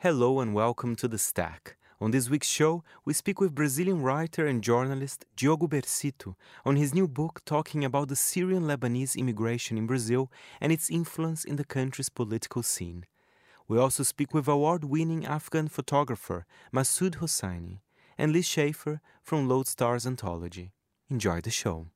Hello and welcome to The Stack. On this week's show, we speak with Brazilian writer and journalist Diogo Bercito on his new book talking about the Syrian Lebanese immigration in Brazil and its influence in the country's political scene. We also speak with award winning Afghan photographer Masoud Hossaini and Liz Schaffer from Lodestar's Anthology. Enjoy the show.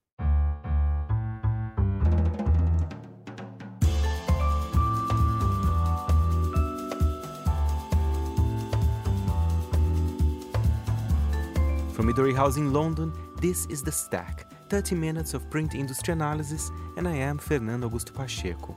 From Midori House in London, this is The Stack, 30 minutes of print industry analysis, and I am Fernando Augusto Pacheco.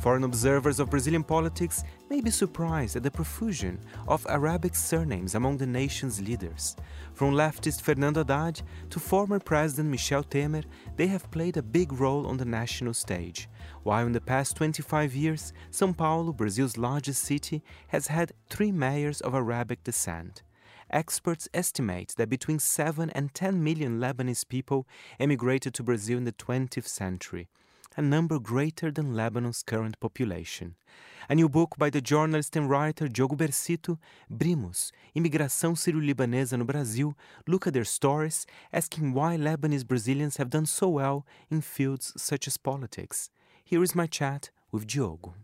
Foreign observers of Brazilian politics may be surprised at the profusion of Arabic surnames among the nation's leaders. From leftist Fernando Haddad to former President Michel Temer, they have played a big role on the national stage. While in the past 25 years, São Paulo, Brazil's largest city, has had three mayors of Arabic descent experts estimate that between 7 and 10 million Lebanese people emigrated to Brazil in the 20th century, a number greater than Lebanon's current population. A new book by the journalist and writer Diogo Bercito, Brimos, Imigração Sírio-Libanesa no Brasil, look at their stories, asking why Lebanese Brazilians have done so well in fields such as politics. Here is my chat with Diogo.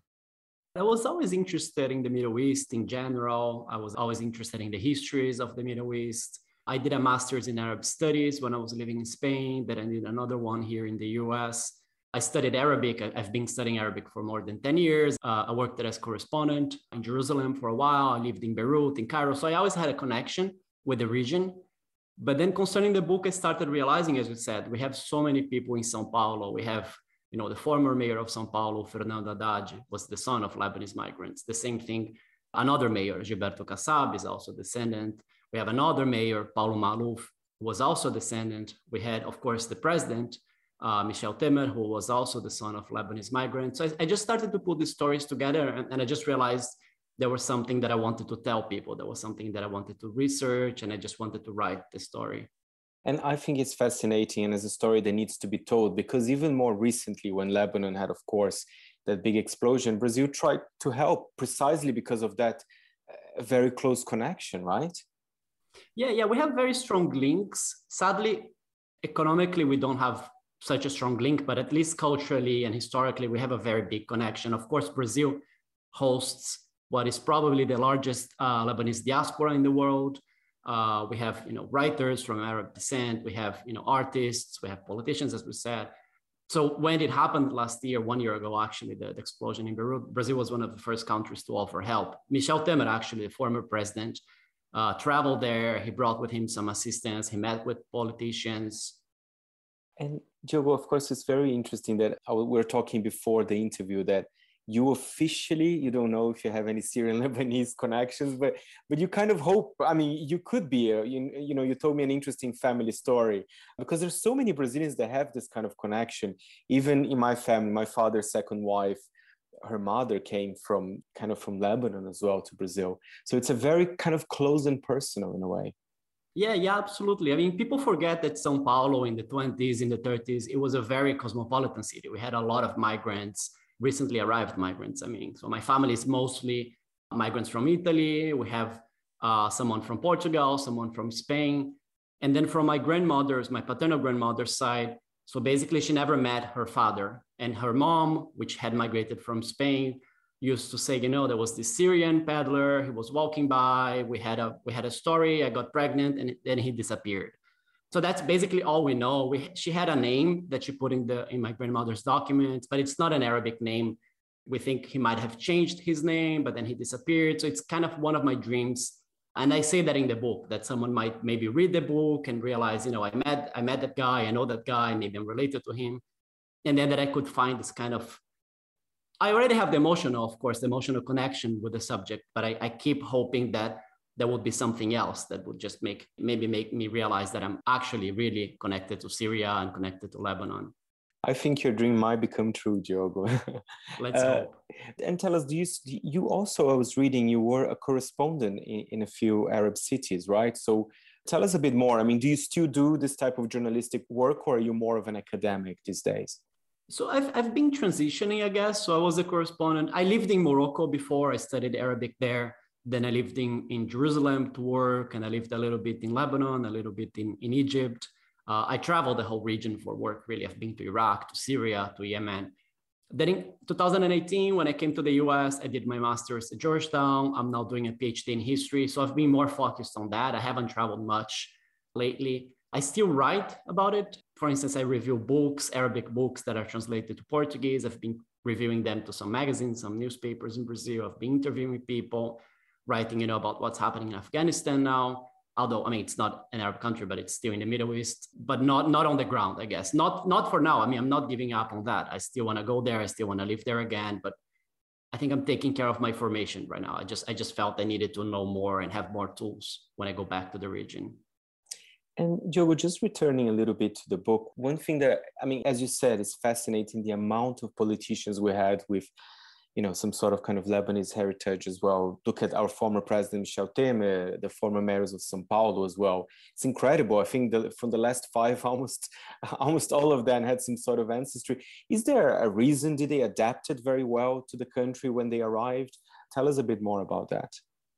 I was always interested in the Middle East in general. I was always interested in the histories of the Middle East. I did a master's in Arab studies when I was living in Spain, then I did another one here in the US. I studied Arabic. I've been studying Arabic for more than 10 years. Uh, I worked as a correspondent in Jerusalem for a while. I lived in Beirut, in Cairo. So I always had a connection with the region. But then concerning the book, I started realizing, as we said, we have so many people in Sao Paulo. We have you know, the former mayor of Sao Paulo, Fernando Haddad, was the son of Lebanese migrants. The same thing, another mayor, Gilberto Kassab, is also descendant. We have another mayor, Paulo Maluf, who was also descendant. We had, of course, the president, uh, Michel Temer, who was also the son of Lebanese migrants. So I, I just started to put these stories together, and, and I just realized there was something that I wanted to tell people. There was something that I wanted to research, and I just wanted to write the story. And I think it's fascinating and as a story that needs to be told because even more recently, when Lebanon had, of course, that big explosion, Brazil tried to help precisely because of that uh, very close connection, right? Yeah, yeah, we have very strong links. Sadly, economically, we don't have such a strong link, but at least culturally and historically, we have a very big connection. Of course, Brazil hosts what is probably the largest uh, Lebanese diaspora in the world. Uh, we have you know writers from Arab descent. We have you know artists. We have politicians, as we said. So when it happened last year, one year ago, actually, the, the, explosion in Beirut, Brazil was one of the first countries to offer help. Michel Temer, actually, the former president, uh, traveled there. He brought with him some assistance. He met with politicians. And Diogo, of course, it's very interesting that we were talking before the interview that you officially you don't know if you have any syrian lebanese connections but but you kind of hope i mean you could be a, you, you know you told me an interesting family story because there's so many brazilians that have this kind of connection even in my family my father's second wife her mother came from kind of from lebanon as well to brazil so it's a very kind of close and personal in a way yeah, yeah, absolutely. I mean, people forget that Sao Paulo in the 20s, in the 30s, it was a very cosmopolitan city. We had a lot of migrants recently arrived migrants. I mean, so my family is mostly migrants from Italy. We have uh, someone from Portugal, someone from Spain. And then from my grandmother's, my paternal grandmother's side, so basically she never met her father. And her mom, which had migrated from Spain, used to say, you know, there was this Syrian peddler, he was walking by, we had a we had a story, I got pregnant, and then he disappeared. So that's basically all we know. We, she had a name that she put in the in my grandmother's documents, but it's not an Arabic name. We think he might have changed his name, but then he disappeared. So it's kind of one of my dreams. And I say that in the book that someone might maybe read the book and realize, you know, I met I met that guy, I know that guy, maybe I'm related to him, and then that I could find this kind of. I already have the emotional, of course, the emotional connection with the subject, but I, I keep hoping that there would be something else that would just make maybe make me realize that I'm actually really connected to Syria and connected to Lebanon. I think your dream might become true, Diogo. Let's uh, hope. And tell us, do you you also? I was reading you were a correspondent in, in a few Arab cities, right? So tell us a bit more. I mean, do you still do this type of journalistic work, or are you more of an academic these days? So I've I've been transitioning, I guess. So I was a correspondent. I lived in Morocco before. I studied Arabic there Then I lived in, in Jerusalem to work, and I lived a little bit in Lebanon, a little bit in, in Egypt. Uh, I traveled the whole region for work, really. I've been to Iraq, to Syria, to Yemen. Then in 2018, when I came to the US, I did my master's at Georgetown. I'm now doing a PhD in history. So I've been more focused on that. I haven't traveled much lately. I still write about it. For instance, I review books, Arabic books that are translated to Portuguese. I've been reviewing them to some magazines, some newspapers in Brazil. I've been interviewing people, writing, you know, about what's happening in Afghanistan now although I mean it's not an Arab country, but it's still in the Middle East, but not not on the ground, I guess. Not not for now. I mean, I'm not giving up on that. I still want to go there. I still want to live there again, but I think I'm taking care of my formation right now. I just I just felt I needed to know more and have more tools when I go back to the region. And Diogo, just returning a little bit to the book, one thing that I mean, as you said, it's fascinating the amount of politicians we had with you know some sort of kind of Lebanese heritage as well. Look at our former president Michel Temer, the former mayors of São Paulo as well. It's incredible. I think the, from the last five, almost almost all of them had some sort of ancestry. Is there a reason? Did they adapt it very well to the country when they arrived? Tell us a bit more about that.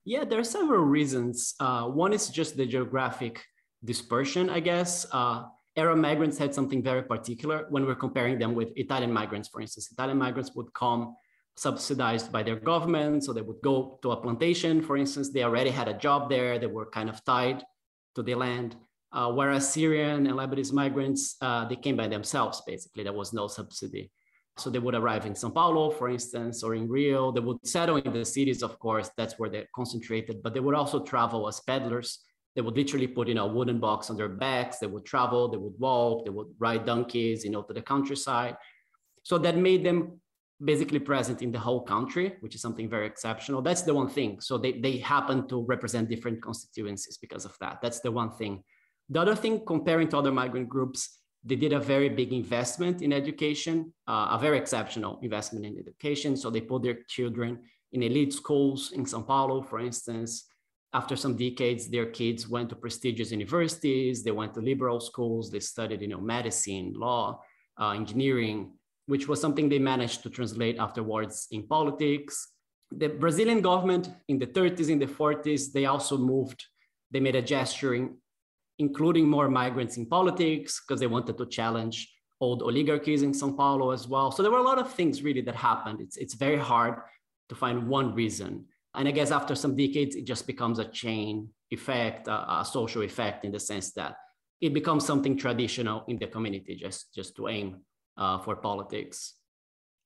Yeah, there are several reasons. Uh, one is just the geographic dispersion, I guess. Uh, Arab migrants had something very particular when we're comparing them with Italian migrants, for instance. Italian migrants would come subsidized by their government. So they would go to a plantation, for instance, they already had a job there, they were kind of tied to the land. Uh, whereas Syrian and Lebanese migrants, uh, they came by themselves, basically. There was no subsidy. So they would arrive in Sao Paulo, for instance, or in Rio. They would settle in the cities, of course, that's where they're concentrated, but they would also travel as peddlers. They would literally put, know, a wooden box on their backs. They would travel, they would walk, they would ride donkeys, you know, to the countryside. So that made them basically present in the whole country, which is something very exceptional. That's the one thing. So they, they happen to represent different constituencies because of that. That's the one thing. The other thing, comparing to other migrant groups, they did a very big investment in education, uh, a very exceptional investment in education. So they put their children in elite schools in Sao Paulo, for instance. After some decades, their kids went to prestigious universities. They went to liberal schools. They studied, you know, medicine, law, uh, engineering, which was something they managed to translate afterwards in politics. The Brazilian government in the 30s, in the 40s, they also moved, they made a gesture in including more migrants in politics because they wanted to challenge old oligarchies in Sao Paulo as well. So there were a lot of things really that happened. It's, it's very hard to find one reason. And I guess after some decades, it just becomes a chain effect, a, a social effect in the sense that it becomes something traditional in the community just, just to aim uh, for politics.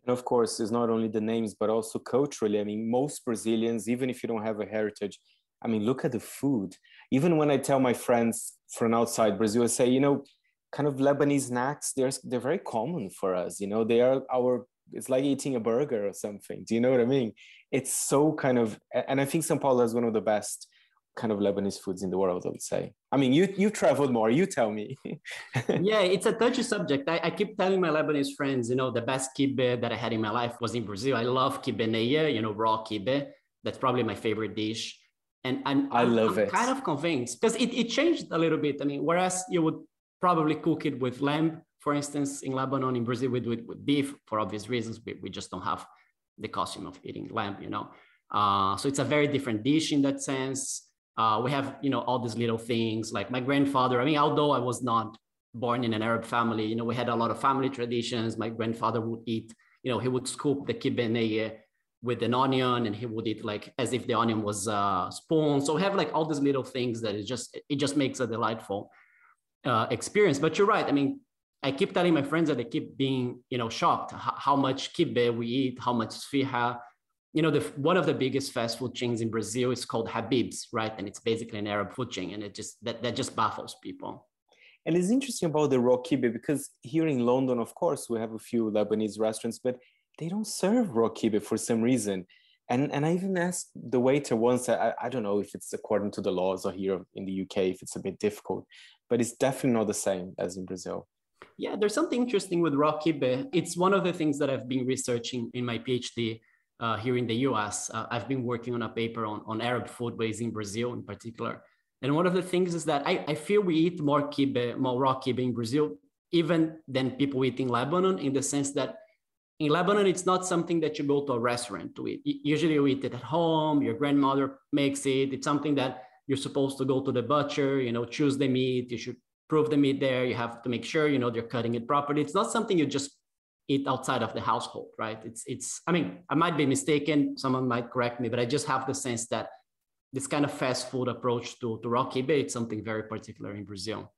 And of course, it's not only the names, but also culturally. I mean, most Brazilians, even if you don't have a heritage, I mean, look at the food. Even when I tell my friends from outside Brazil, I say, you know, kind of Lebanese snacks, they're, they're very common for us. You know, they are our, it's like eating a burger or something. Do you know what I mean? It's so kind of, and I think Sao Paulo is one of the best kind of Lebanese foods in the world, I would say. I mean, you you traveled more. You tell me. yeah, it's a touchy subject. I, I, keep telling my Lebanese friends, you know, the best kibbeh that I had in my life was in Brazil. I love kibbeh neye, you know, raw kibbeh. That's probably my favorite dish. And I'm, I love I'm it. kind of convinced because it, it changed a little bit. I mean, whereas you would probably cook it with lamb, for instance, in Lebanon, in Brazil, we do it with beef for obvious reasons. We, we just don't have the costume of eating lamb, you know. Uh, so it's a very different dish in that sense uh, we have you know all these little things like my grandfather i mean although i was not born in an arab family you know we had a lot of family traditions. My grandfather would eat you know he would scoop the kibbeh with an onion and he would eat like as if the onion was a spoon. So we have like all these little things that it just it just makes a delightful uh, experience. But you're right. I mean i keep telling my friends that they keep being you know shocked how, much kibbeh we eat how much sfiha you know, the, one of the biggest fast food chains in Brazil is called Habib's, right? And it's basically an Arab food chain, and it just that that just baffles people. And it's interesting about the raw kibbeh because here in London, of course, we have a few Lebanese restaurants, but they don't serve raw kibbeh for some reason. And and I even asked the waiter once. I, I don't know if it's according to the laws or here in the UK if it's a bit difficult, but it's definitely not the same as in Brazil. Yeah, there's something interesting with raw kibbeh. It's one of the things that I've been researching in my PhD uh, here in the US. Uh, I've been working on a paper on, on Arab foodways in Brazil in particular. And one of the things is that I, I feel we eat more kibbeh, more raw kibbeh in Brazil, even than people eat in Lebanon, in the sense that in Lebanon, it's not something that you go to a restaurant to eat. Usually you eat it at home, your grandmother makes it. It's something that you're supposed to go to the butcher, you know, choose the meat. You should prove the meat there. You have to make sure, you know, they're cutting it properly. It's not something you just eat outside of the household, right? It's, it's, I mean, I might be mistaken. Someone might correct me, but I just have the sense that this kind of fast food approach to, to kibbeh, it's something very particular in Brazil.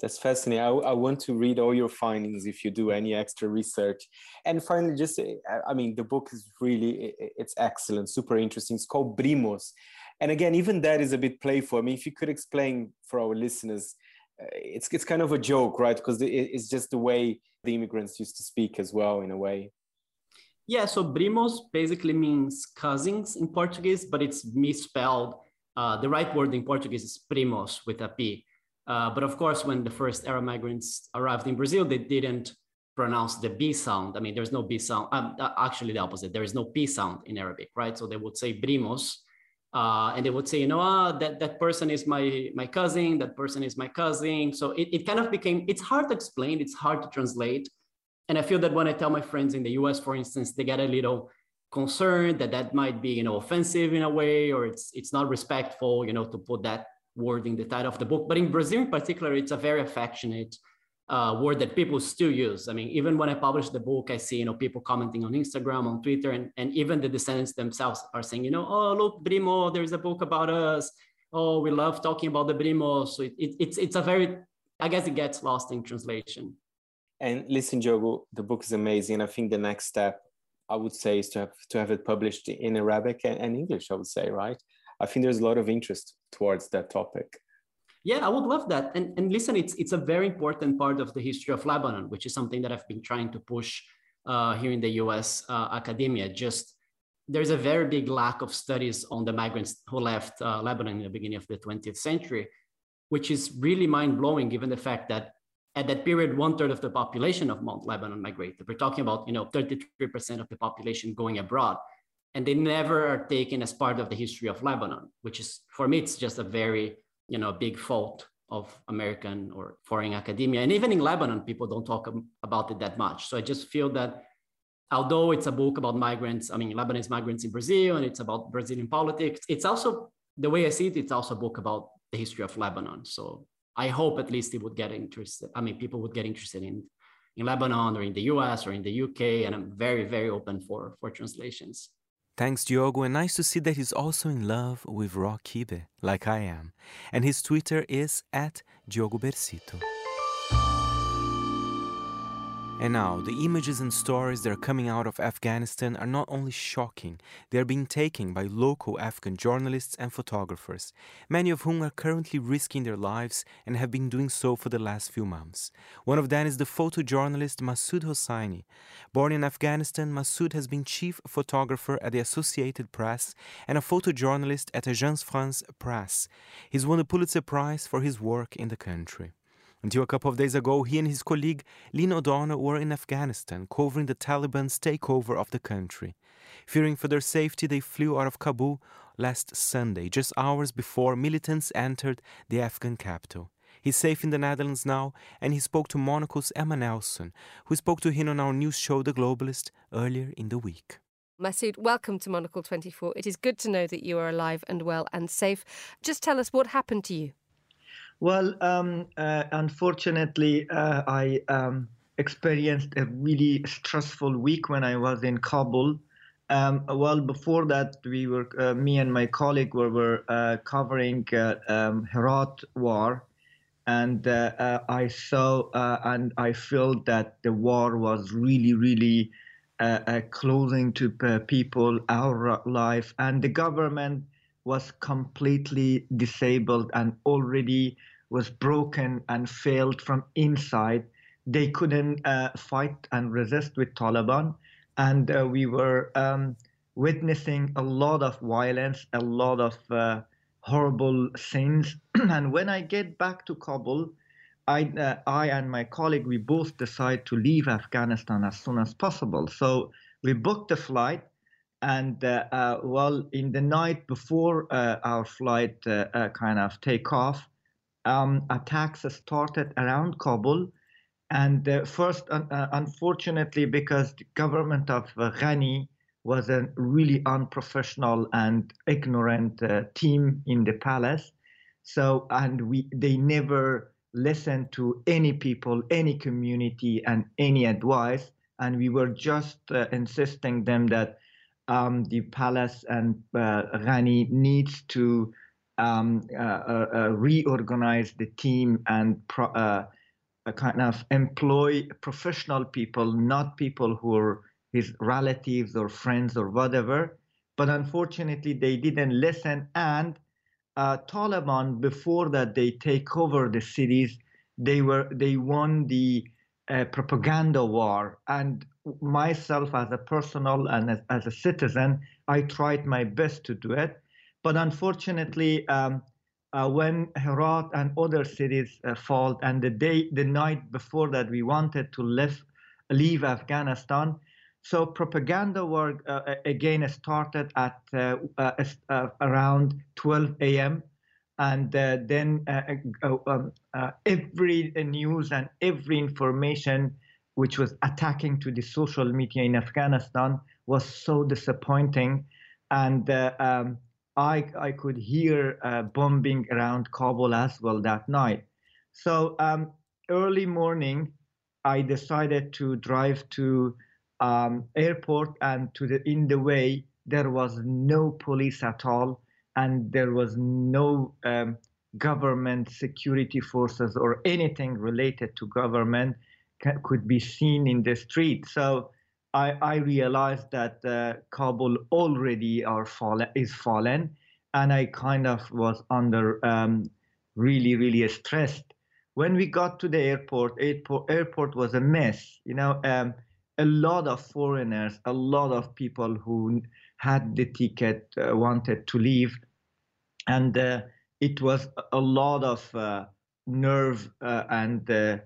That's fascinating. I, I want to read all your findings if you do any extra research. And finally, just, I mean, the book is really, it's excellent, super interesting. It's called Brimos. And again, even that is a bit playful. I mean, if you could explain for our listeners, uh, it's, it's kind of a joke, right? Because it's just the way the immigrants used to speak as well, in a way. Yeah, so primos basically means cousins in Portuguese, but it's misspelled. Uh, the right word in Portuguese is primos with a P. Uh, but of course, when the first Arab migrants arrived in Brazil, they didn't pronounce the B sound. I mean, there's no B sound. Um, uh, actually, the opposite. There is no P sound in Arabic, right? So they would say brimos, uh, and they would say, you know, ah, that that person is my my cousin. That person is my cousin. So it, it kind of became. It's hard to explain. It's hard to translate. And I feel that when I tell my friends in the U.S., for instance, they get a little concerned that that might be, you know, offensive in a way, or it's it's not respectful, you know, to put that word in the title of the book. But in Brazil, in particular, it's a very affectionate uh, word that people still use. I mean, even when I publish the book, I see you know people commenting on Instagram, on Twitter, and, and even the descendants themselves are saying, you know, oh look, Brimo, there's a book about us. Oh, we love talking about the Brimo. So it, it, it's it's a very, I guess it gets lost in translation. And listen, Diogo, the book is amazing. I think the next step, I would say, is to have to have it published in Arabic and, and English. I would say, right? I think there's a lot of interest towards that topic. Yeah, I would love that. And, and listen, it's, it's a very important part of the history of Lebanon, which is something that I've been trying to push uh, here in the US uh, academia. Just there's a very big lack of studies on the migrants who left uh, Lebanon in the beginning of the 20th century, which is really mind blowing given the fact that at that period, one third of the population of Mount Lebanon migrated. We're talking about, you know, 33% of the population going abroad and they never are taken as part of the history of Lebanon, which is for me, it's just a very you know a big fault of American or foreign academia. And even in Lebanon, people don't talk about it that much. So I just feel that although it's a book about migrants, I mean Lebanese migrants in Brazil, and it's about Brazilian politics, it's also the way I see it, it's also a book about the history of Lebanon. So I hope at least it would get interested. I mean, people would get interested in in Lebanon or in the US or in the UK. And I'm very, very open for for translations. Thanks, Diogo, and nice to see that he's also in love with raw kibbeh, like I am. And his Twitter is at Diogo Bercito. And now, the images and stories that are coming out of Afghanistan are not only shocking, they are being taken by local Afghan journalists and photographers, many of whom are currently risking their lives and have been doing so for the last few months. One of them is the photojournalist Masoud Hossaini. Born in Afghanistan, Masoud has been chief photographer at the Associated Press and a photojournalist at Agence France Presse. He's won the Pulitzer Prize for his work in the country. Until a couple of days ago, he and his colleague Lynn O'Donnell were in Afghanistan covering the Taliban's takeover of the country. Fearing for their safety, they flew out of Kabul last Sunday, just hours before militants entered the Afghan capital. He's safe in the Netherlands now, and he spoke to Monocle's Emma Nelson, who spoke to him on our news show The Globalist earlier in the week. Masood, welcome to Monocle 24. It is good to know that you are alive and well and safe. Just tell us what happened to you. Well, um, uh, unfortunately, uh, I um, experienced a really stressful week when I was in Kabul. Um, well, before that, we were uh, me and my colleague were, were uh, covering uh, um, Herat war, and uh, I saw and I felt that the war was really, really closing to people, our life, and the government was completely disabled and already was broken and failed from inside. They couldn't uh, fight and resist with Taliban, and uh, we were um, witnessing a lot of violence, a lot of uh, horrible scenes. and when I get back to Kabul, I, uh, I and my colleague, we both decide to leave Afghanistan as soon as possible. So we booked a flight and uh, uh, well in the night before uh, our flight kind of take off um, attacks started around kabul And uh, first, uh, unfortunately, because the government of uh, Ghani was a really unprofessional and ignorant team in the palace. So, and we they never listened to any people, any community, and any advice. And we were just insisting them that um, the palace and uh, Ghani needs to um, uh, uh, uh reorganize the team and pro- uh, kind of employ professional people, not people who are his relatives or friends or whatever. But unfortunately, they didn't listen. And uh, Taliban, before that they take over the cities, they were they won the propaganda war. And myself, as a personal and as, as, a citizen, I tried my best to do it. But unfortunately, um, uh, when Herat and other cities uh, fall, and the day, the night before that, we wanted to leave, leave Afghanistan. So propaganda work uh, again started at uh, uh, uh, around 12 a.m. And then um, every news and every information which was attacking to the social media in Afghanistan was so disappointing. And um, I, I could hear uh, bombing around Kabul as well that night. So um, early morning, I decided to drive to um, airport and to the in the way there was no police at all and there was no um, government security forces or anything related to government could be seen in the street. So I, I realized that uh, Kabul already are fallen, is fallen, and I kind of was under um, really, really stressed. When we got to the airport, airport, airport was a mess. You know, um, a lot of foreigners, a lot of people who had the ticket uh, wanted to leave, and uh, it was a lot of uh, nerve uh, and uh,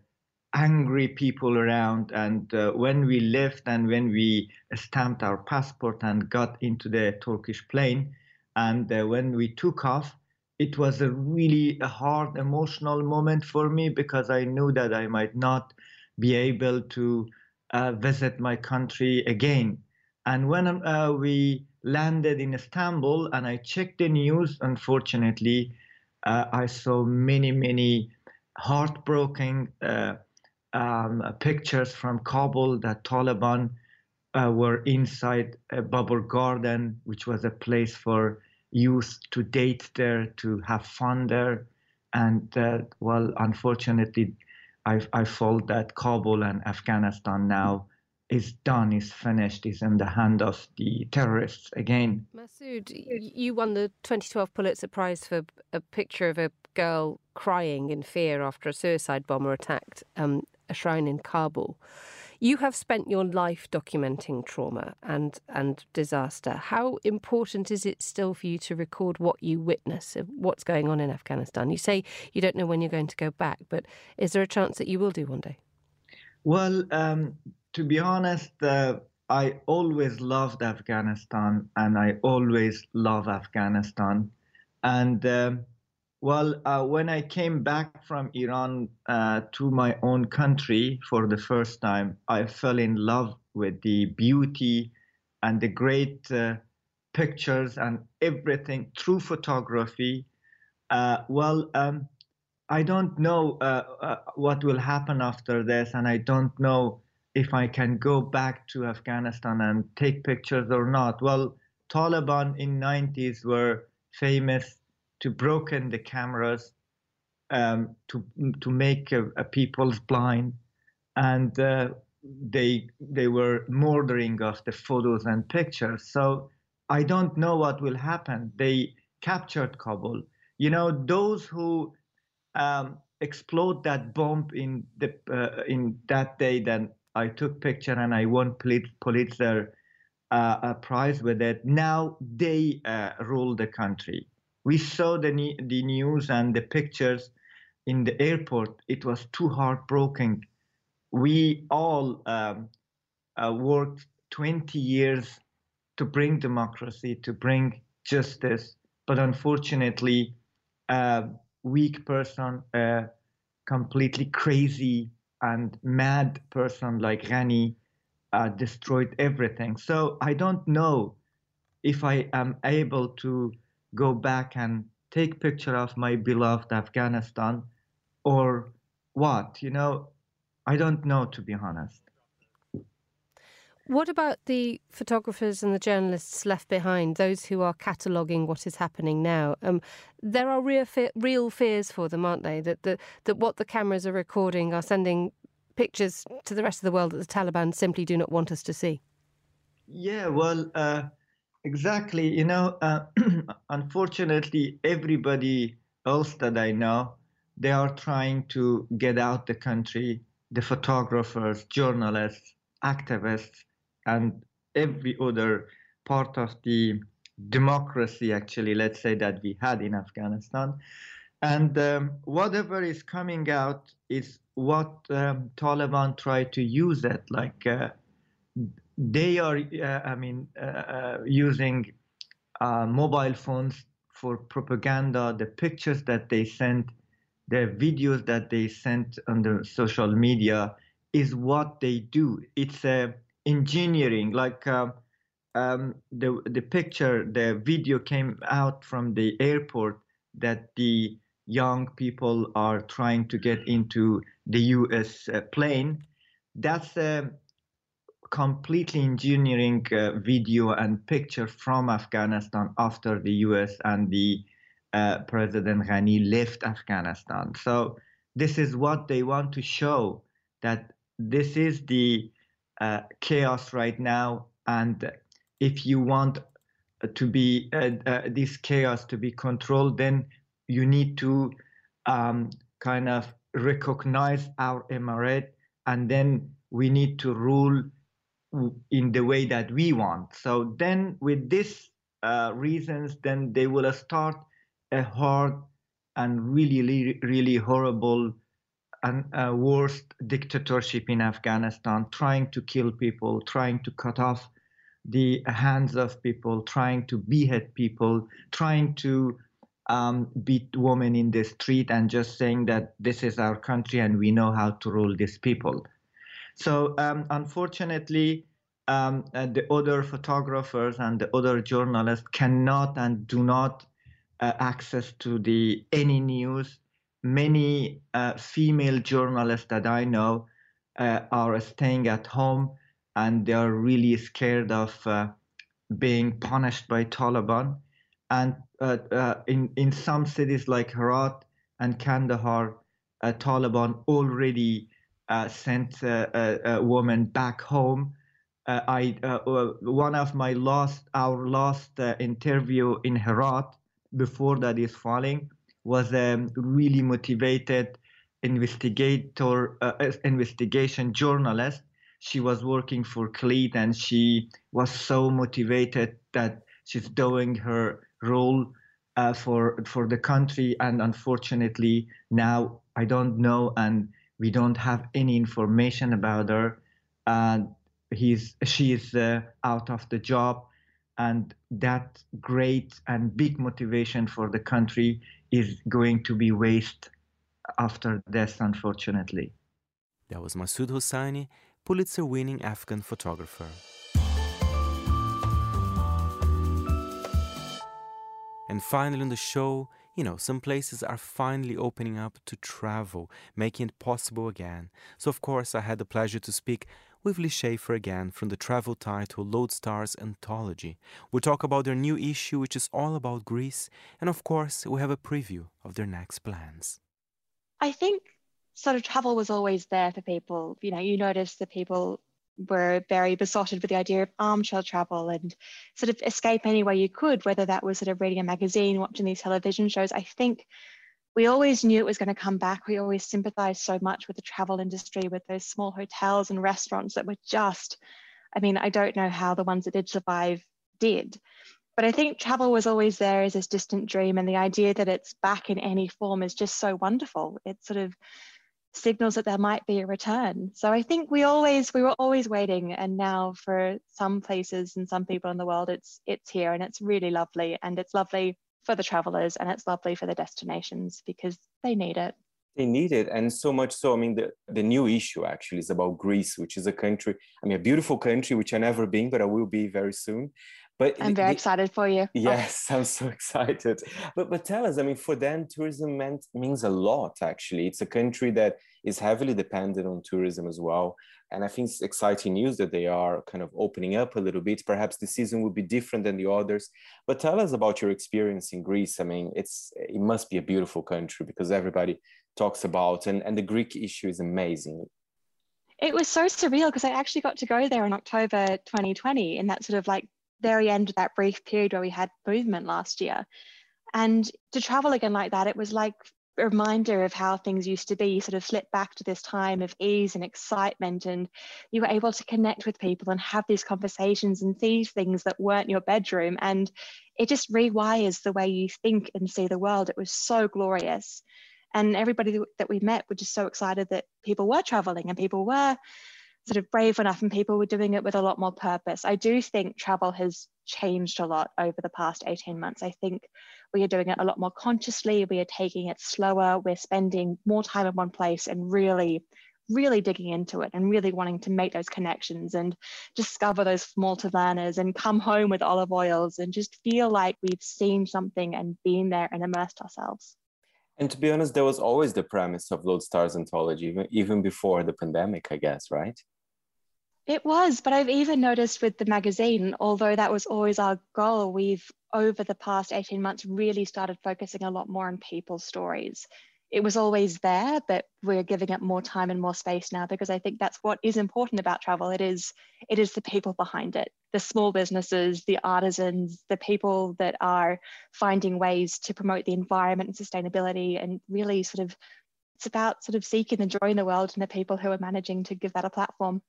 angry people around. And uh, when we left and when we stamped our passport and got into the Turkish plane, and uh, when we took off, it was a really a hard emotional moment for me because I knew that I might not be able to uh, visit my country again. And when uh, we landed in Istanbul and I checked the news, unfortunately, uh, I saw many, many heartbroken uh, um, pictures from Kabul that Taliban uh, were inside a Babur Garden, which was a place for youth to date there, to have fun there. And uh, well, unfortunately, I, I felt that Kabul and Afghanistan now is done, is finished, is in the hand of the terrorists again. Masood, you won the 2012 Pulitzer Prize for a picture of a girl crying in fear after a suicide bomber attacked um, a shrine in Kabul. You have spent your life documenting trauma and, and disaster. How important is it still for you to record what you witness, what's going on in Afghanistan? You say you don't know when you're going to go back, but is there a chance that you will do one day? Well, um, to be honest, uh, I always loved Afghanistan and I always love Afghanistan. And uh, well, uh, when I came back from Iran uh, to my own country for the first time, I fell in love with the beauty and the great uh, pictures and everything through photography. Uh, well, um, I don't know uh, uh, what will happen after this, and I don't know if I can go back to Afghanistan and take pictures or not. Well, Taliban in 90s were famous to broken the cameras um, to to make a people's blind, and uh, they they were murdering of the photos and pictures. So I don't know what will happen. They captured Kabul. You know those who um, explode that bomb in the uh, in that day. Then I took picture and I won Pulitzer uh, prize with it. Now they uh, rule the country we saw the, the news and the pictures in the airport. It was too heartbroken. We all um, uh, worked 20 years to bring democracy, to bring justice, but unfortunately, a weak person, a completely crazy and mad person like Ghani uh, destroyed everything. So I don't know if I am able to go back and take picture of my beloved Afghanistan or what. You know, I don't know to be honest. What about the photographers and the journalists left behind, those who are cataloguing what is happening now? Um, there are real, fe- real fears for them, aren't they? That, that, that what the cameras are recording are sending pictures to the rest of the world that the Taliban simply do not want us to see. Yeah, well, uh, exactly. You know, uh, unfortunately, everybody else that I know, they are trying to get out the country. The photographers, journalists, activists and every other part of the democracy, actually, let's say that we had in Afghanistan. And um, whatever is coming out is what um, Taliban try to use it. Like uh, they are, uh, I mean, uh, uh using mobile phones for propaganda. The pictures that they sent, the videos that they sent on the social media is what they do. It's a engineering like um, the the picture the video came out from the airport that the young people are trying to get into the US plane that's a completely engineering uh, video and picture from Afghanistan after the US and the uh, President Ghani left Afghanistan. So this is what they want to show that this is the uh, chaos right now, and if you want to be uh, uh, this chaos to be controlled, then you need to um, kind of recognize our emirate, and then we need to rule in the way that we want. So then, with these uh, reasons, then they will start a hard and really, really, really horrible and uh, worst dictatorship in Afghanistan, trying to kill people, trying to cut off the hands of people, trying to behead people, trying to um, beat women in the street, and just saying that this is our country and we know how to rule these people. So, um, unfortunately, um, uh, the other photographers and the other journalists cannot and do not uh, access to the any news many uh, female journalists that I know uh, are staying at home and they are really scared of uh, being punished by Taliban. And uh, in in some cities like Herat and Kandahar, Taliban already Uh, sent a, a, woman back home. I one of my last our last interview in Herat before that is falling was a really motivated investigator, uh, investigation journalist. She was working for CLEAT and she was so motivated that she's doing her role uh, for for the country. And unfortunately, now I don't know, and we don't have any information about her. And he's she's uh, out of the job, and that great and big motivation for the country is going to be waste after death, unfortunately. That was Masood Hossaini, Pulitzer winning Afghan photographer. And finally, on the show, you know, some places are finally opening up to travel, making it possible again. So, of course, I had the pleasure to speak with Liz Schaffer again from the travel title Lodestar's Anthology. We'll talk about their new issue, which is all about Greece, and of course, we have a preview of their next plans. I think sort of travel was always there for people. You know, you notice that people were very besotted with the idea of armchair travel and sort of escape any way you could, whether that was sort of reading a magazine, watching these television shows. I think we always knew it was going to come back. We always sympathized so much with the travel industry, with those small hotels and restaurants that were just, I mean, I don't know how the ones that did survive did. But I think travel was always there as this distant dream. And the idea that it's back in any form is just so wonderful. It sort of signals that there might be a return. So I think we always we were always waiting and now for some places and some people in the world it's it's here and it's really lovely and it's lovely for the travelers and it's lovely for the destinations because they need it. They need it, and so much so. I mean, the, the new issue actually is about Greece, which is a country, I mean, a beautiful country, which I've never been, but I will be very soon. But I'm very the, excited for you. Oh. Yes, oh. I'm so excited. But but tell us, I mean, for them, tourism meant, means a lot. Actually, it's a country that is heavily dependent on tourism as well. And I think it's exciting news that they are kind of opening up a little bit. Perhaps the season will be different than the others. But tell us about your experience in Greece. I mean, it's it must be a beautiful country because everybody talks about and, and the Greek issue is amazing. It was so surreal because I actually got to go there in October 2020 in that sort of like very end of that brief period where we had movement last year. And to travel again like that, it was like a reminder of how things used to be. You sort of slip back to this time of ease and excitement, and you were able to connect with people and have these conversations and see things that weren't your bedroom. And it just rewires the way you think and see the world. It was so glorious. And everybody that we met were just so excited that people were traveling and people were sort of brave enough and people were doing it with a lot more purpose. I do think travel has changed a lot over the past 18 months. I think we are doing it a lot more consciously, we are taking it slower, we're spending more time in one place and really really digging into it and really wanting to make those connections and discover those small tavernas and come home with olive oils and just feel like we've seen something and been there and immersed ourselves. And to be honest, there was always the premise of Lodestars Anthology, even, even before the pandemic, I guess, right? It was, but I've even noticed with the magazine, although that was always our goal, we've over the past 18 months really started focusing a lot more on people's stories. It was always there, but we're giving it more time and more space now because I think that's what is important about travel. It is it is the people behind it, the small businesses, the artisans, the people that are finding ways to promote the environment and sustainability and really sort of it's about sort of seeking the joy in the world and the people who are managing to give that a platform.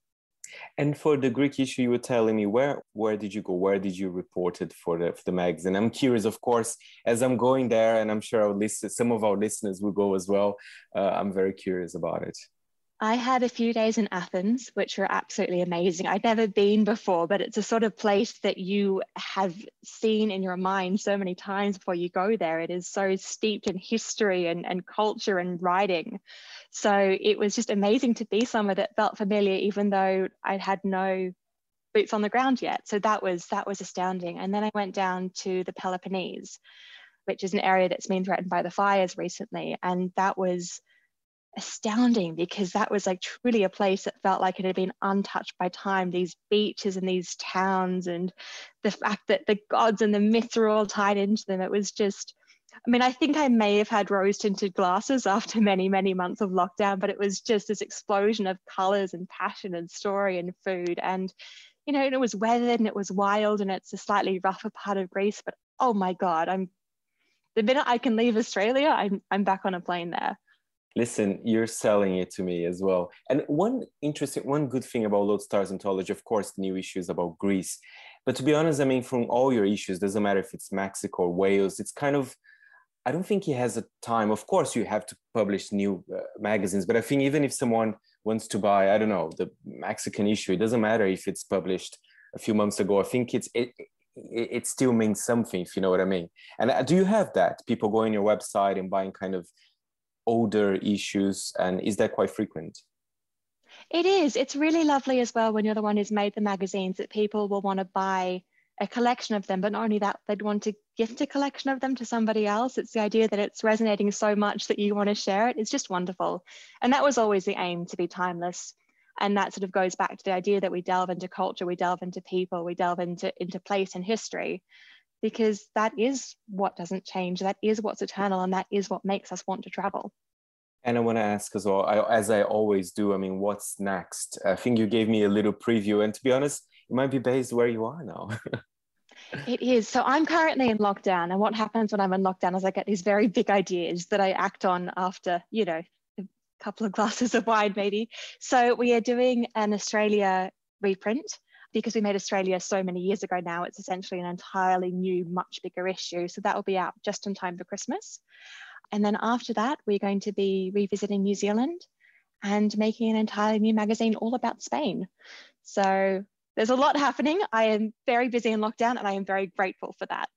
And for the Greek issue, you were telling me where where did you go? Where did you report it for the for the magazine? I'm curious, of course, as I'm going there, and I'm sure our listen, some of our listeners will go as well. Uh, I'm very curious about it. I had a few days in Athens, which were absolutely amazing. I'd never been before, but it's a sort of place that you have seen in your mind so many times before you go there. It is so steeped in history and, and culture and writing. So it was just amazing to be somewhere that felt familiar, even though I'd had no boots on the ground yet. So that was that was astounding. And then I went down to the Peloponnese, which is an area that's been threatened by the fires recently. And that was astounding because that was like truly a place that felt like it had been untouched by time. These beaches and these towns and the fact that the gods and the myths are all tied into them. It was just i mean i think i may have had rose tinted glasses after many many months of lockdown but it was just this explosion of colors and passion and story and food. And you know and it was weathered and it was wild and it's a slightly rougher part of greece but oh my god i'm the minute i can leave australia i'm, I'm back on a plane there Listen, you're selling it to me as well. And one interesting, one good thing about Lodestars Anthology, of course, the new issues about Greece. But to be honest, I mean, from all your issues, doesn't matter if it's Mexico or Wales, it's kind of, I don't think he has a time. Of course, you have to publish new uh, magazines, but I think even if someone wants to buy, I don't know, the Mexican issue, it doesn't matter if it's published a few months ago. I think it's, it, it still means something, if you know what I mean. And uh, do you have that? People go on your website and buying kind of older issues and is that quite frequent? It is. It's really lovely as well when you're the one who's made the magazines that people will want to buy a collection of them but not only that they'd want to gift a collection of them to somebody else. It's the idea that it's resonating so much that you want to share it. It's just wonderful. And that was always the aim to be timeless. And that sort of goes back to the idea that we delve into culture we delve into people we delve into into place and history because that is what doesn't change. That is what's eternal, and that is what makes us want to travel. And I want to ask as well, I, as I always do, I mean, what's next? I think you gave me a little preview, and to be honest, it might be based where you are now. it is. So I'm currently in lockdown, and what happens when I'm in lockdown is I get these very big ideas that I act on after, you know, a couple of glasses of wine, maybe. So we are doing an Australia reprint because we made Australia so many years ago now, it's essentially an entirely new, much bigger issue. So that will be out just in time for Christmas. And then after that, we're going to be revisiting New Zealand and making an entirely new magazine all about Spain. So there's a lot happening. I am very busy in lockdown and I am very grateful for that.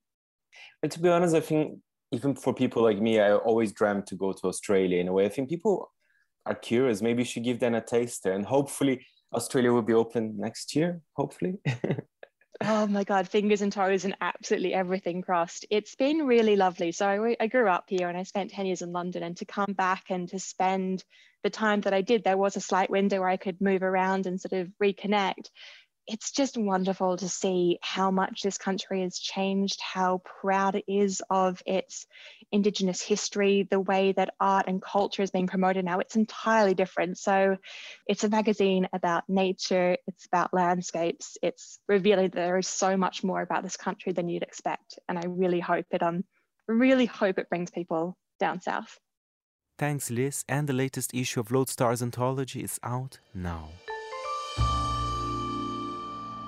And to be honest, I think even for people like me, I always dreamt to go to Australia in a way. I think people are curious. Maybe you should give them a taster, and hopefully Australia will be open next year. Hopefully. oh my god fingers and toes and absolutely everything crossed it's been really lovely so I, I, grew up here and i spent 10 years in london and to come back and to spend the time that i did there was a slight window where i could move around and sort of reconnect it's just wonderful to see how much this country has changed, how proud it is of its Indigenous history, the way that art and culture is being promoted now. It's entirely different. So, it's a magazine about nature, it's about landscapes, it's revealing there is so much more about this country than you'd expect. And I really hope it, um, really hope it brings people down south. Thanks, Liz. And the latest issue of Lodestars Anthology is out now.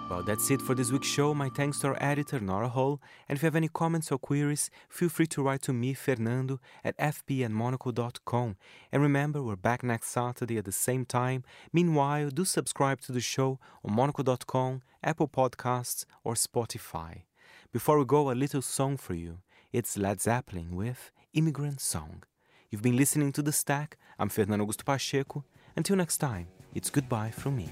Well, that's it for this week's show. My thanks to our editor, Nora Hall. And if you have any comments or queries, feel free to write to me, Fernando, at fp@monocle.com. And remember, we're back next Saturday at the same time. Meanwhile, do subscribe to the show on monaco.com, Apple Podcasts, or Spotify. Before we go, a little song for you. It's Led Zeppelin with Immigrant Song. You've been listening to The Stack. I'm Fernando Augusto Pacheco. Until next time, it's goodbye from me.